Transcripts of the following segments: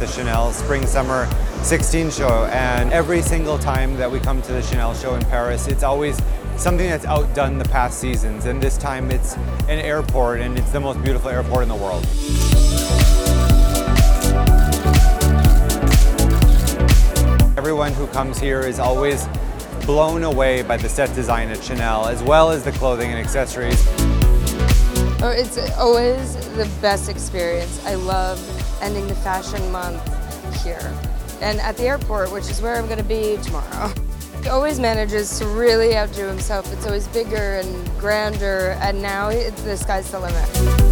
the Chanel Spring Summer 16 show. And every single time that we come to the Chanel show in Paris, it's always something that's outdone the past seasons. And this time it's an airport, and it's the most beautiful airport in the world. Everyone who comes here is always blown away by the set design at Chanel, as well as the clothing and accessories. Oh, it's always the best experience. I love ending the fashion month here and at the airport, which is where I'm going to be tomorrow. He always manages to really outdo himself. It's always bigger and grander, and now the sky's the limit.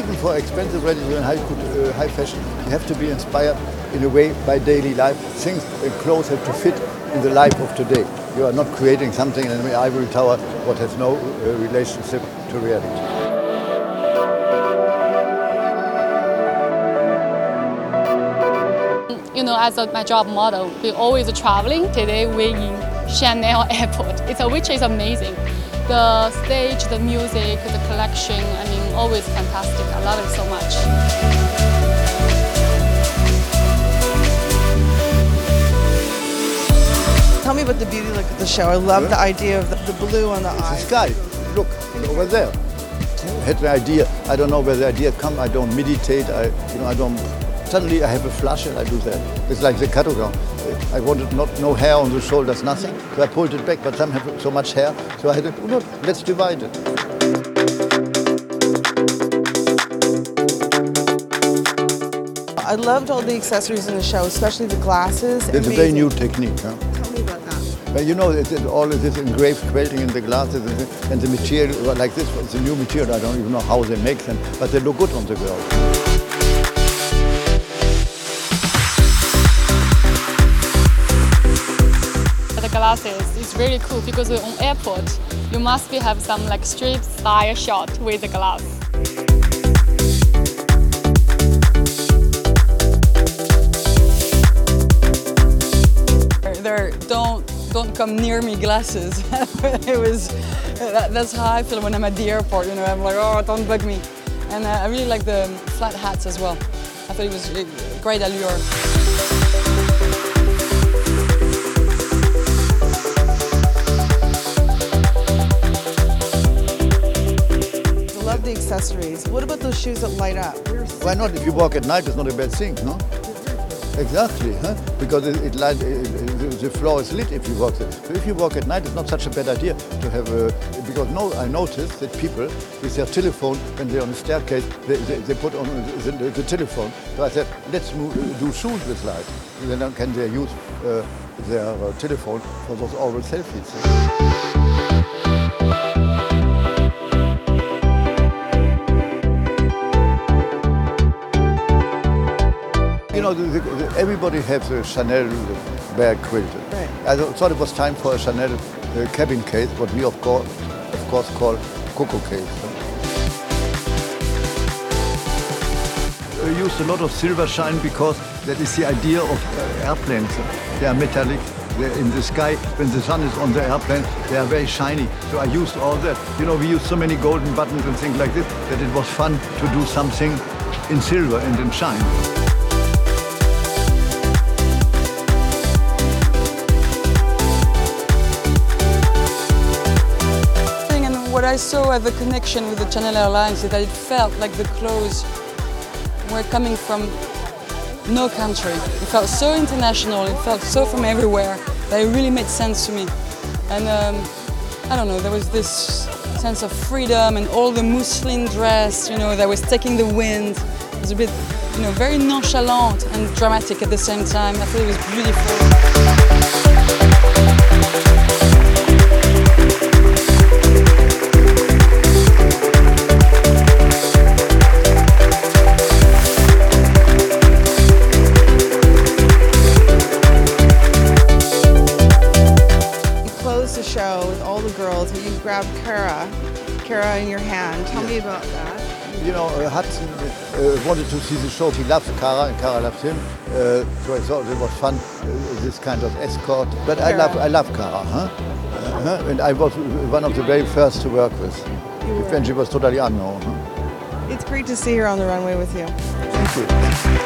Even for expensive ready-to-wear and high, uh, high fashion, you have to be inspired in a way by daily life. Things, and clothes have to fit in the life of today. You are not creating something in the ivory tower what has no uh, relationship to reality. You know, as a, my job model, we're always traveling. Today we're in Chanel Airport. It's which is amazing. The stage, the music, the collection. I mean, always fantastic. I love it so much. Tell me about the beauty look of the show. I love the idea of the, the blue on the The eyes. sky, look, over there. I had the idea, I don't know where the idea come, I don't meditate, I, you know, I don't, suddenly I have a flush and I do that. It's like the catogan. I wanted not no hair on the shoulders, nothing, so I pulled it back, but some have so much hair, so I had to, oh, no, let's divide it. I loved all the accessories in the show, especially the glasses. It's a very new technique. Huh? Tell me about that. But you know, it's, it's all of this engraved quilting in the glasses and the, and the material, like this, it's a new material, I don't even know how they make them, but they look good on the girl. Is really cool because on airport, you must be have some like street style shot with the glass. There, don't don't come near me glasses. it was that, that's how I feel when I'm at the airport. You know, I'm like, oh, don't bug me. And uh, I really like the flat hats as well. I thought it was a great allure. Accessories. What about those shoes that light up? Why not? If you walk at night, it's not a bad thing, no? Exactly, huh? Because it, it light, it, it- the floor is lit if you walk there. So if you walk at night, it's not such a bad idea to have a. Because no, I noticed that people with their telephone when they're on the staircase, they, they, they put on the, the, the telephone. So I said, let's move, do shoes with light. Then can they use uh, their uh, telephone for those oral selfies. Know, the, the, everybody has a Chanel bag quilted. Right. I thought it was time for a Chanel uh, cabin case, what we of course, of course call Coco case. We used a lot of silver shine because that is the idea of uh, airplanes. They are metallic. They're in the sky. When the sun is on the airplane, they are very shiny. So I used all that. You know, we used so many golden buttons and things like this that it was fun to do something in silver and in shine. What I saw as the connection with the Chanel Airlines is that it felt like the clothes were coming from no country. It felt so international, it felt so from everywhere that it really made sense to me. And um, I don't know, there was this sense of freedom and all the muslin dress, you know, that was taking the wind. It was a bit, you know, very nonchalant and dramatic at the same time. I thought it was beautiful. Show with all the girls, and you grabbed Cara, Cara in your hand. Tell me about that. you know, uh, Hudson uh, wanted to see the show. He loves Cara and Cara loves him. Uh, so I thought it was fun, uh, this kind of escort. But I love, I love Cara, huh? Uh-huh. And I was one of the very first to work with. When she was totally unknown. Huh? It's great to see her on the runway with you. Thank you.